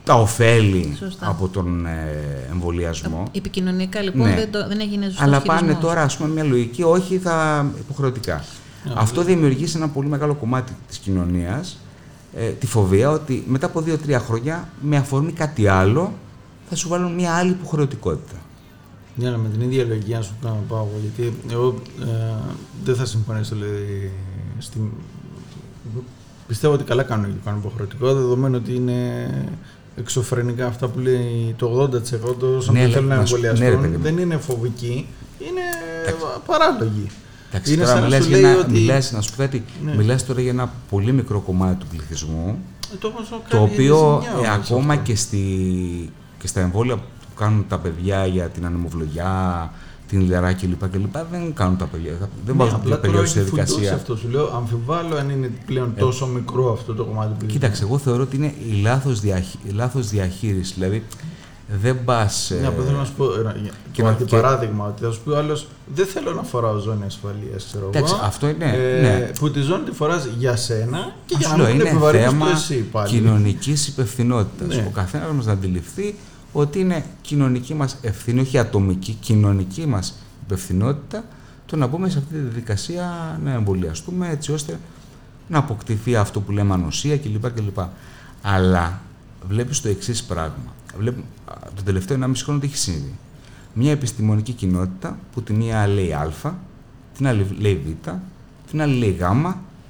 τα ωφέλη Σωστά. από τον ε, εμβολιασμό. Επικοινωνικά λοιπόν Ναι. δεν, το, δεν έγινε σωστός Αλλά πάνε τώρα, ας πούμε, μια λογική, όχι θα υποχρεωτικά. Αυτό δημιουργεί σε ένα πολύ μεγάλο κομμάτι της κοινωνίας ε, τη φοβία ότι μετά από δύο-τρία χρόνια, με αφορμή κάτι άλλο, θα σου βάλουν μια άλλη υποχρεωτικότητα. Ναι, αλλά με την ίδια λογική να σου κάνω πάω εγώ, γιατί εγώ ε, δεν θα συμφωνήσω δηλαδή, στη... Πιστεύω ότι καλά κάνουν και το κάνουν υποχρεωτικό, δεδομένου ότι είναι εξωφρενικά αυτά που λέει το 80% όσων Ναι, δεν αλλά θέλουν να να σου- εμβολιαστούν. ναι, ρε παιδί μου. δεν είναι φοβικοί, είναι παράλογοι. Εντάξει, Είναι τώρα σαν να μιλάς σου για λέει ένα, ότι- μιλάς, να σου πω κάτι, Ναι. μιλάς τώρα για ένα πολύ μικρό κομμάτι του πληθυσμού, Ε, το, όμως το κάνει οποίο ζημιά ε, όμως ακόμα αυτό. και, στη, και στα εμβόλια που κάνουν τα παιδιά για την ανεμοβλογιά, την Λεράκη κλπ. κλπ. Δεν κάνουν τα παιδιά. Δεν Ναι, βάζουν τα απλά παιδιά τώρα στη έχει φουντώσει διαδικασία. αυτό. Σου λέω, αμφιβάλλω αν είναι πλέον τόσο μικρό αυτό το κομμάτι που Κοίταξε, εγώ θεωρώ ότι είναι η λάθος, διαχεί, η λάθος διαχείριση. Δηλαδή, δεν πας. Ναι, απλά θέλω να σου πω ένα και και να- να, και- παράδειγμα ότι θα σου πει ο άλλος δεν θέλω να φοράω ζώνη ασφαλείας, ξέρω Εντάξει, εγώ. αυτό είναι, Ε, ναι. Που τη ζώνη τη φοράς για σένα και για Σου να λέω, μην την είναι επιβαρύνεις θέμα το εσύ πάλι. κοινωνικής υπευθυνότητας. Ναι. Ο καθένας μας να αντιληφθεί ότι είναι κοινωνική μας ευθύνη, όχι ατομική, κοινωνική μας υπευθυνότητα το να μπούμε σε αυτή τη διαδικασία να εμβολιαστούμε έτσι ώστε να αποκτηθεί αυτό που λέμε ανοσία κλπ. κλπ. Αλλά βλέπεις το εξής πράγμα. Βλέπουμε, α, το τελευταίο 1,5 χρόνο τι έχει συμβεί. Μια επιστημονική κοινότητα που τη μία λέει Α, την άλλη λέει Β, την άλλη λέει Γ,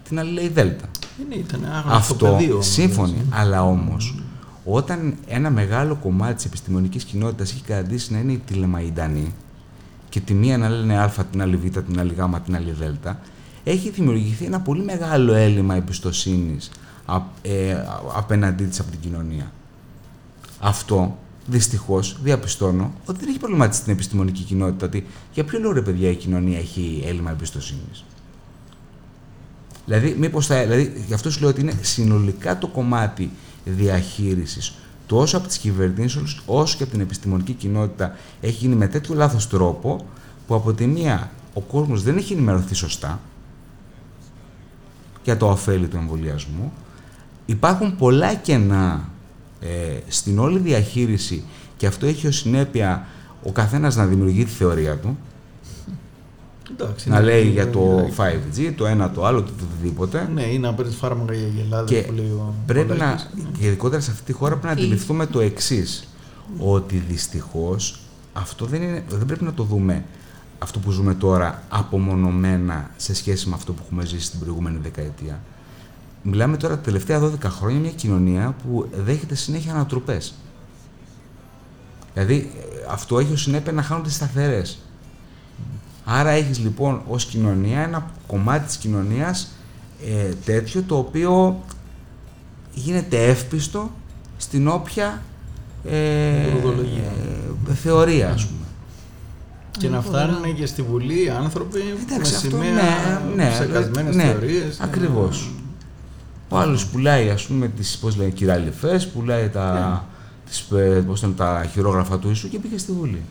την άλλη λέει Δ. Είναι, ήταν άγνωστο Αυτό πεδίο. όμως, σύμφωνοι. έτσι. Αλλά όμως, όταν ένα μεγάλο κομμάτι της επιστημονικής κοινότητας έχει καταντήσει να είναι η τηλεμαϊντανή και τη μία να λένε Α, την άλλη Β, την άλλη Γ, την άλλη Δ, έχει δημιουργηθεί ένα πολύ μεγάλο έλλειμμα εμπιστοσύνης ε, απέναντί της από την κοινωνία. Αυτό δυστυχώς διαπιστώνω ότι δεν έχει προβληματίσει την επιστημονική κοινότητα. Ότι για ποιο λόγο, ρε παιδιά, η κοινωνία έχει έλλειμμα εμπιστοσύνης. Δηλαδή, μήπως θα, δηλαδή, γι' αυτό σου λέω ότι είναι συνολικά το κομμάτι διαχείρισης τόσο από τις κυβερνήσεις όσο και από την επιστημονική κοινότητα έχει γίνει με τέτοιο λάθος τρόπο που από τη μία ο κόσμος δεν έχει ενημερωθεί σωστά για το ωφέλη του εμβολιασμού. Υπάρχουν πολλά κενά ε, στην όλη διαχείριση και αυτό έχει ως συνέπεια ο καθένας να δημιουργεί τη θεωρία του Εντάξει, να είναι- λέει είναι- για το είναι- 5G, το ένα, το άλλο, το οτιδήποτε. Ναι, ή να παίρνεις φάρμακα για γελάδα Και που λέει ο πρέπει να, Πολάκης. Ναι. και ειδικότερα σε αυτή τη χώρα, πρέπει να Τι; αντιληφθούμε το εξής. Ότι δυστυχώς αυτό δεν, είναι, δεν πρέπει να το δούμε αυτό που ζούμε τώρα απομονωμένα σε σχέση με αυτό που έχουμε ζήσει την προηγούμενη δεκαετία. Μιλάμε τώρα τα τελευταία 12 χρόνια μια κοινωνία που δέχεται συνέχεια ανατροπές. Δηλαδή ε, αυτό έχει ως συνέπεια να χάνονται σταθερές. Άρα έχεις λοιπόν ως κοινωνία ένα κομμάτι της κοινωνίας ε, τέτοιο το οποίο γίνεται εύπιστο στην όποια ε, Ορδολογία. ε, θεωρία ας πούμε. Και Είναι να φοβερό. φτάνουν και στη Βουλή άνθρωποι Εντάξει, με αυτό σημαία ναι, ναι, ψεκασμένες ναι, θεωρίες. ακριβώς. Ο άλλος πουλάει ας πούμε τις πώς λένε, κυραλιφές, πουλάει τα, τις, ε, πώς λένε, τα χειρόγραφα του Ιησού και πήγε στη Βουλή.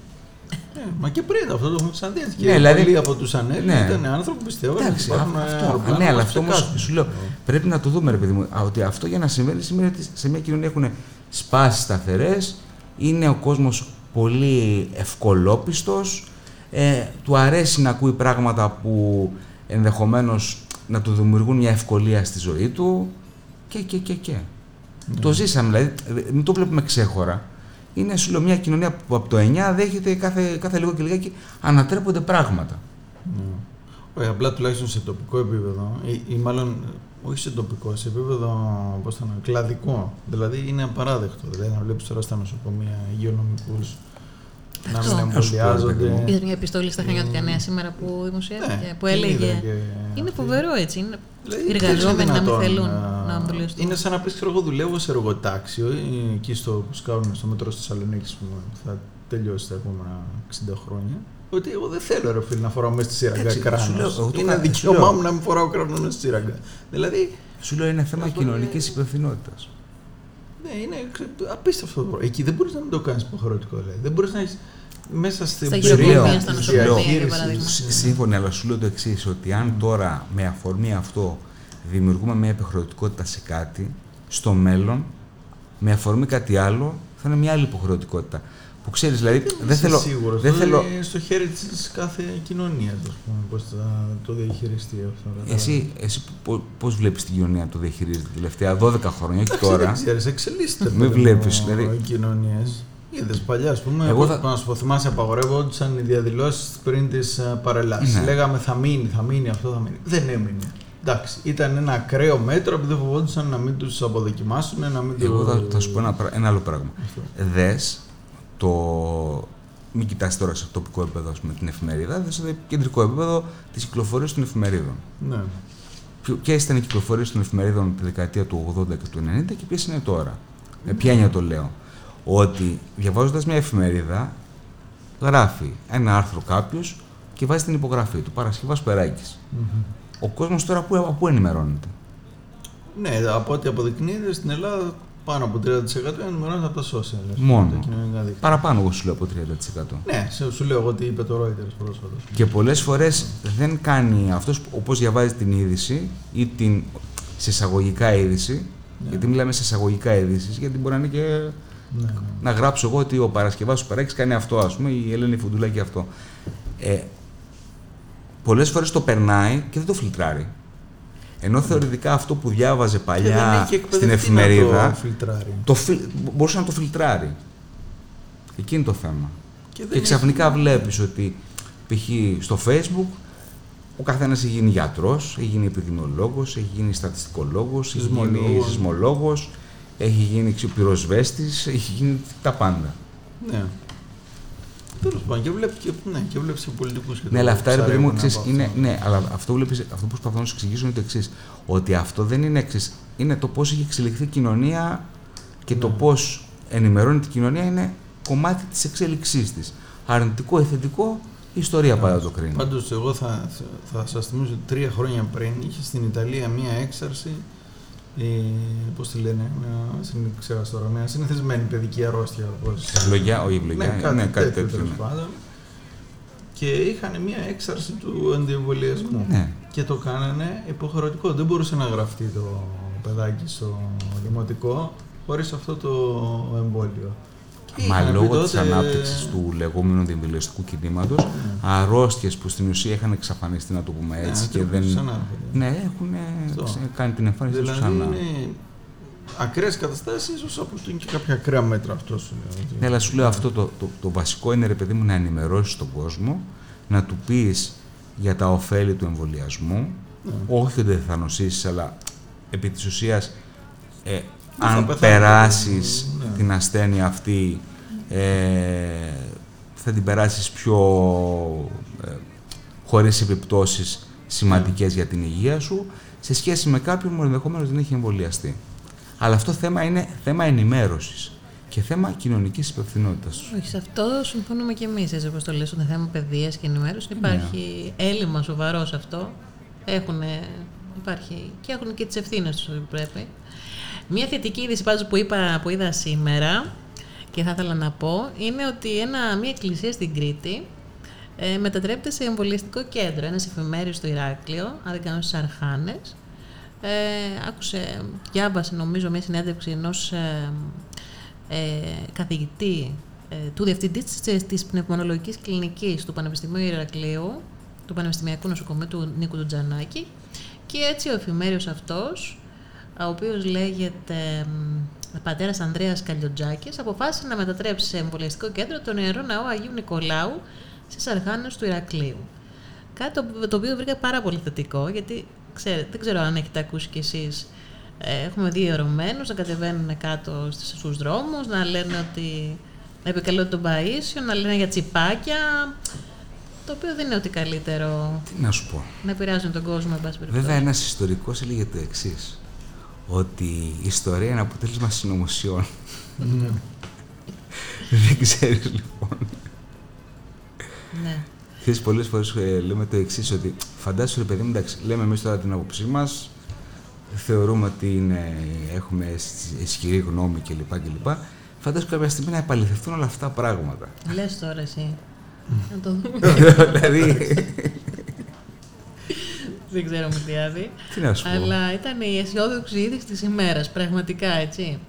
Ε, μα και πριν αυτό το έχουμε ξαναδεί. Και Ναι, δηλαδή- πολλοί από τους ανέργου Ναι. ήταν άνθρωποι που πιστεύουν ότι Εντάξει, υπάρχουν α- αυτό, αεροπλάνα ναι, που αλλά μας αυτό όμως ψεκάζουν. σου λέω πρέπει να το δούμε, ρε παιδί μου. α, Ότι αυτό για να συμβαίνει σημαίνει ότι σε μια κοινωνία έχουν σπάσει σταθερές, είναι ο κόσμος πολύ ευκολόπιστος, ε, του αρέσει να ακούει πράγματα που ενδεχομένως να του δημιουργούν μια ευκολία στη ζωή του και, και, και, και. Το ζήσαμε, δηλαδή, ε, μην το βλέπουμε ξέχωρα. Είναι, σου λέω, μια κοινωνία που από το 9 δέχεται κάθε, κάθε λίγο και λιγάκι ανατρέπονται πράγματα. Ναι. Όχι, απλά τουλάχιστον σε τοπικό επίπεδο, ή, ή μάλλον όχι σε τοπικό, σε επίπεδο πώς θα είναι, κλαδικό. Δηλαδή είναι απαράδεκτο. Δηλαδή να βλέπεις τώρα στα νοσοκομεία υγειονομικούς να Αυτό. μην Να σου πω, ρε παιδί εμβολιάζονται. μου. Είδες μια επιστολή στα Χανιώτικα Νέα σήμερα που δημοσιεύτηκε, Ναι, που την είδα έλεγε. και Είναι αυτή. φοβερό έτσι. Είναι... Δηλαδή, Οι δεν εργαζόμενοι είναι να μην δυνατόν, θέλουν α, να εμβολιαστούν. Είναι σαν να πεις, ξέρω εγώ, δουλεύω σε εργοτάξιο ή εκεί στο που σκάουν στο μέτρο τη Θεσσαλονίκη που θα τελειώσει τα επόμενα 60 χρόνια. Ότι εγώ δεν θέλω ρε φίλε να φοράω μέσα στη σύραγγα Εντάξει, σου κράνος. λέω, εγώ το Είναι κα- σου δικαίωμά λέω. μου να μην φοράω κράνος μέσα στη σύραγγα. Δηλαδή, Σου λέω είναι θέμα Αυτό κοινωνικής είναι- υπευθυνότητας. ναι, είναι ξε- απίστευτο. το Εκεί δεν μπορείς να μην το κάνεις υποχρεωτικό. Δηλαδή. Δεν μπορείς να έχεις μέσα στην Στα γυροκομεία, περίοδο στα της νοσοκομεία, για διαχείρισης, παράδειγμα. ναι. Σύμφωνα, αλλά σου λέω το εξής, ότι αν τώρα με αφορμή αυτό δημιουργούμε μια υποχρεωτικότητα σε κάτι, στο μέλλον, με αφορμή κάτι άλλο, θα είναι μια άλλη υποχρεωτικότητα. Που ξέρεις, δηλαδή, δεν Είσαι θέλω. Σίγουρος, δεν αυτό θέλω είναι στο χέρι της κάθε κοινωνίας, ας πούμε, πώς θα το διαχειριστεί αυτό. εσύ, εσύ πώς βλέπεις την κοινωνία να το διαχειρίζεται τα τελευταία 12 χρόνια, όχι Εντάξει, τώρα; Δεν ξέρεις, εξελίσσεται. Μην παιδί μου, βλέπεις, δηλαδή. Οι κοινωνίε. Είδες παλιά, ας πούμε. Εγώ Εγώ θα- να σου πω, θυμάσαι, απαγορεύονταν οι διαδηλώσεις πριν τις παρελάσεις. Ναι. Λέγαμε θα μείνει, θα μείνει, αυτό θα μείνει. Δεν έμεινε. Εντάξει, ήταν ένα ακραίο μέτρο που δεν φοβόντουσαν να μην τους αποδοκιμάσουν, να μην Εγώ το- θα, θα σου πω ένα, πρά- ένα άλλο πράγμα. Αυτό. Δες το. Μην κοιτάς τώρα σε τοπικό επίπεδο ας πούμε, την εφημερίδα, δες σε κεντρικό επίπεδο τις κυκλοφορίες των εφημερίδων. Ναι. Ποιες ήταν οι κυκλοφορίες των εφημερίδων τη δεκαετία του 80 και του 90 και ποιες είναι τώρα. Με ποια έννοια το λέω. Ότι διαβάζοντας μια εφημερίδα, γράφει ένα άρθρο κάποιος και βάζει την υπογραφή του. Παρασκευάς Περάκης. Ο κόσμος τώρα πού, από πού ενημερώνεται. Ναι, από ό,τι αποδεικνύεται στην Ελλάδα πάνω από 30% ενημερώνεται από τα social. Μόνο. Τα κοινωνικά δίκτυα. Παραπάνω, εγώ σου λέω από 30%. Ναι, σε- σου λέω εγώ τι είπε το Reuters πρόσφατα. Και πολλές φορές δεν κάνει αυτός που- όπως διαβάζει την είδηση ή την σε εισαγωγικά είδηση, Ναι. γιατί μιλάμε σε εισαγωγικά είδησης, γιατί μπορεί να είναι και Ναι, ναι. να γράψω εγώ ότι ο Παρασκευάς του Παράκης κάνει αυτό, ας πούμε, η Ελένη Φουντουλάκη αυτό. Ε, πολλές φορές το περνάει και δεν το φιλτράρει. Ενώ θεωρητικά αυτό που διάβαζε Και δεν παλιά έχει στην εκπαιδευτεί να εφημερίδα, το φιλτράρει. το φιλ- μπορούσε να το φιλτράρει. Εκεί είναι το θέμα. Και, δεν Και ξαφνικά βλέπεις ότι π.χ. στο facebook ο καθένας έχει γίνει γιατρός, έχει γίνει επιδημιολόγος, έχει γίνει στατιστικολόγος, έχει γίνει Σεισμολόγος. σεισμολόγος, έχει γίνει ξε- πυροσβέστης, έχει γίνει τα πάντα. έχει- Ναι. Τέλος πάντων, και βλέπει και, ναι, και βλέπεις και πολιτικούς. Ναι, αλλά αυτά ρε παιδί μου, ξέρεις, είναι, ναι, αλλά αυτό, βλέπεις, αυτό που προσπαθώ να σου εξηγήσω είναι το εξής. Ότι αυτό δεν είναι εξή. Είναι το πώς έχει εξελιχθεί η κοινωνία και το Ναι. πώς ενημερώνει την κοινωνία είναι κομμάτι της εξέλιξής της. Αρνητικό ή θετικό, η ιστορία πάντα το κρίνει. Πάντως, εγώ θα, θα σας θυμίσω ότι τρία χρόνια πριν είχε στην Ιταλία μία έξαρση. Ε, Πώς τη λένε, μια, συν- ξέχασα τώρα, μια συνηθισμένη παιδική αρρώστια. Πώς, Ευλογιά, όχι ευλογιά, ναι, κάτι, ναι, κάτι τέτοιο, τέτοιο. τέλος ναι. πάντων. Και είχαν μία έξαρση του αντιεμβολιασμού. Ναι. Και το κάνανε υποχρεωτικό. Δεν μπορούσε να γραφτεί το παιδάκι στο δημοτικό χωρίς αυτό το εμβόλιο. Και Μα είχαν πει λόγω της τότε- ανάπτυξης του λεγόμενου διεμβολιαστικού κινήματος, αρρώστιες που στην ουσία είχαν εξαφανιστεί, να το πούμε Ναι, έτσι, και ακριβώς, δεν. ξανάρχονται. Ναι, έχουν Αυτό. κάνει την εμφάνιση τους Δηλαδή ξανά. είναι ακραίες καταστάσεις, ίσως αποτελούν και κάποια ακραία μέτρα αυτό σου λέω. ότι- Ναι, αλλά σου λέω αυτό το, το, το βασικό είναι ρε παιδί μου να ενημερώσεις τον κόσμο, να του πεις για τα ωφέλη του εμβολιασμού. Ναι. Όχι ότι δεν θα νοσήσεις, αλλά επί της ουσίας, ε, θα αν πεθάνει, περάσεις ναι. την ασθένεια αυτή, ε, θα την περάσεις πιο ε, χωρίς επιπτώσεις σημαντικές για την υγεία σου, σε σχέση με κάποιον που ενδεχομένως δεν έχει εμβολιαστεί. Αλλά αυτό θέμα είναι θέμα ενημέρωσης και θέμα κοινωνικής υπευθυνότητας. Όχι, σε αυτό συμφωνούμε και εμείς. Έτσι όπως το λες, το θέμα παιδείας και ενημέρωσης. Υπάρχει έλλειμμα σοβαρό σε αυτό. Έχουν, υπάρχει, και έχουν και τις ευθύνες τους που πρέπει. Μία θετική είδηση πάντως που, είπα, που είδα σήμερα και θα ήθελα να πω είναι ότι ένα, μια εκκλησία στην Κρήτη ε, μετατρέπεται σε εμβολιαστικό κέντρο. Ένας εφημέριος στο Ηράκλειο, αν δεν κάνω στι Αρχάνες. Ε, άκουσε, διάβασε νομίζω μια συνέντευξη ενός ε, ε, καθηγητή ε, του διευθυντή της, της πνευμονολογικής κλινικής του Πανεπιστημίου Ηρακλείου, του Πανεπιστημιακού Νοσοκομείου του Νίκου του Τζανάκη και έτσι ο εφημέριος αυτός, ο οποίος λέγεται μ, πατέρας Ανδρέας Καλλιοτζάκης, αποφάσισε να μετατρέψει σε εμβολιαστικό κέντρο τον Ιερό Ναό Αγίου Νικολάου στις Αρχάνες του Ηρακλείου. Κάτι το, το οποίο βρήκα πάρα πολύ θετικό, γιατί ξέρετε, δεν ξέρω αν έχετε ακούσει κι εσείς ε, έχουμε δει ερωμένους να κατεβαίνουν κάτω στις- στους δρόμους, να λένε ότι να επικαλούνται τον Παΐσιο, να λένε για τσιπάκια, το οποίο δεν είναι ότι καλύτερο Τι να σου πω. να επηρεάζουν τον κόσμο, εν πάση περιπτώσει. Βέβαια, ένας ιστορικός έλεγε το εξής. Ότι η ιστορία είναι αποτέλεσμα συνωμοσιών. Ναι. δεν ξέρεις λοιπόν. Ναι. Ξέρεις, πολλές φορές ε, λέμε το εξής ότι φαντάσου ρε παιδί μου, εντάξει, λέμε εμείς τώρα την άποψή μας, θεωρούμε ότι είναι, έχουμε ισ- ισχυρή γνώμη κλπ. κλπ. Φαντάσου κάποια στιγμή να επαληθευτούν όλα αυτά τα πράγματα. Λες τώρα εσύ. να το δούμε. δηλαδή, δεν ξέρω με τι άδει. τι να σου πω. Αλλά ήταν η αισιόδοξη είδηση της ημέρας, πραγματικά, έτσι.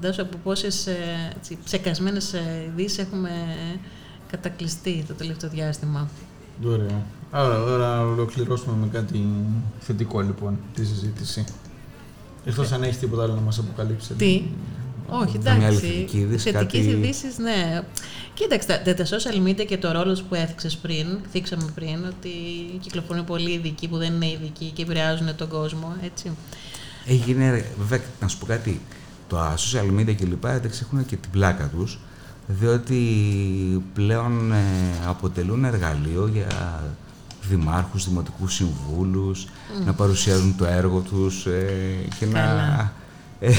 Δώσω από πόσες ε, έτσι, ψεκασμένες ε, ειδήσεις έχουμε κατακλειστεί το τελευταίο διάστημα. Ωραία. Άρα, τώρα να ολοκληρώσουμε με κάτι θετικό λοιπόν τη συζήτηση. Εκτός αν έχεις τίποτα άλλο να μας αποκαλύψεις. Τι; Όχι, Καμιά άλλη εντάξει. θετική είδηση, Θετικές κάτι- ειδήσεις, ναι. Κοίταξε, τα, τα social media και το ρόλος που έθιξες πριν, θίξαμε πριν, ότι κυκλοφορούν πολλοί ειδικοί που δεν είναι ειδικοί και επηρεάζουν τον κόσμο, έτσι. Έγινε, βέβαια, να σου πω κάτι, τα social media και λοιπά εντάξει, έχουν και την πλάκα τους, διότι πλέον ε, αποτελούν εργαλείο για δημάρχους, δημοτικούς συμβούλους, να παρουσιάζουν το έργο τους ε, και να... Καλά. Ε,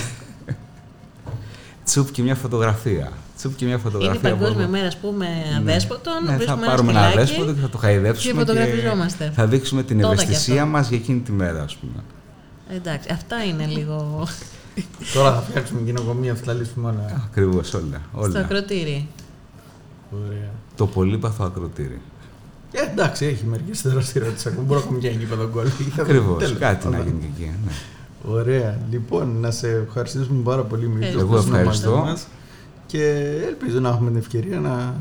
Τσουπ και μια φωτογραφία. Τσουπ και μια Είναι η φωτογραφία. Παγκόσμια που- μέρα, ας πούμε, αδέσποτων. Ναι, θα βρίσκουμε πάρουμε ένα σκυλάκι αδέσποτο και θα το χαϊδέψουμε και φωτογραφιζόμαστε. θα δείξουμε την Τότε κι ευαισθησία αυτό. μας για εκείνη τη μέρα, ας πούμε. Εντάξει, αυτά είναι λίγο Τώρα θα φτιάξουμε κοινοκομεία, θα τα λύσουμε όλα. Ακριβώς όλα. στο όλα. ακροτήρι. Ωραία. Το πολύπαθο ακροτήρι. Ε, εντάξει, έχει μερικές δραστηριότητες ακόμα. Μπορούμε να έχουμε και ένα γήπεδο γκολ. Ακριβώς, Τέλος κάτι να πάντων. γίνει και εκεί. Ναι. Ωραία. Λοιπόν, να σε ευχαριστήσουμε πάρα πολύ, Μίλτο. Εγώ που ήσουν ευχαριστώ. μαζί μας Και ελπίζω να έχουμε την ευκαιρία να.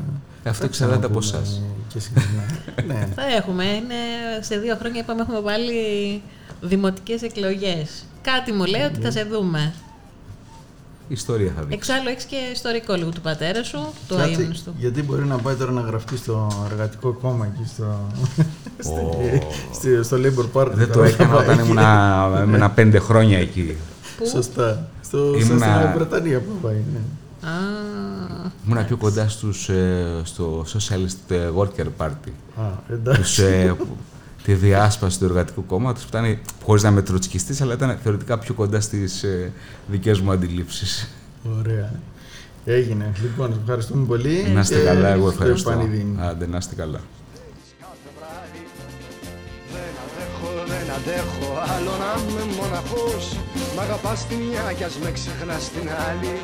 Αυτό να εξαρτάται από ξαναπούμε εσάς. Και συχνά. ναι. Θα έχουμε, είναι, σε δύο χρόνια είπαμε έχουμε βάλει δημοτικές εκλογές. Κάτι μου λέει ότι θα σε δούμε. Η ιστορία θα δείξει. Εξάλλου έχεις και ιστορικό λίγο του πατέρα σου, του Κάτσε, αείμνης του. Γιατί μπορεί να πάει τώρα να γραφτεί στο εργατικό κόμμα εκεί στο, Ω. στη- στο Labour Party. Δεν το τώρα να έκανα πάει όταν εκεί. ήμουνα έμενα πέντε χρόνια εκεί. Πού; Σωστά. Στο, Ήμουνα- Στην Βρετανία που πάει. Ναι. Α, Ήμουνα πιο κοντά στους, ε, στο Socialist ε, Worker Party. Α, εντάξει. Τους, ε, που- τη διάσπαση του εργατικού κόμματος που ήταν χωρίς να είμαι τροτσκιστής, αλλά ήταν θεωρητικά πιο κοντά στις ε, δικές μου αντιλήψεις. Ωραία. Έγινε. Λοιπόν, σε ευχαριστούμε πολύ. Να είστε και καλά, εγώ στο ευχαριστώ. επανειδήν. Άντε, να είστε καλά. Αντέχω, δεν αντέχω άλλο να είμαι μοναχός. Μ' αγαπάς τη μια κι ας με ξεχνάς την άλλη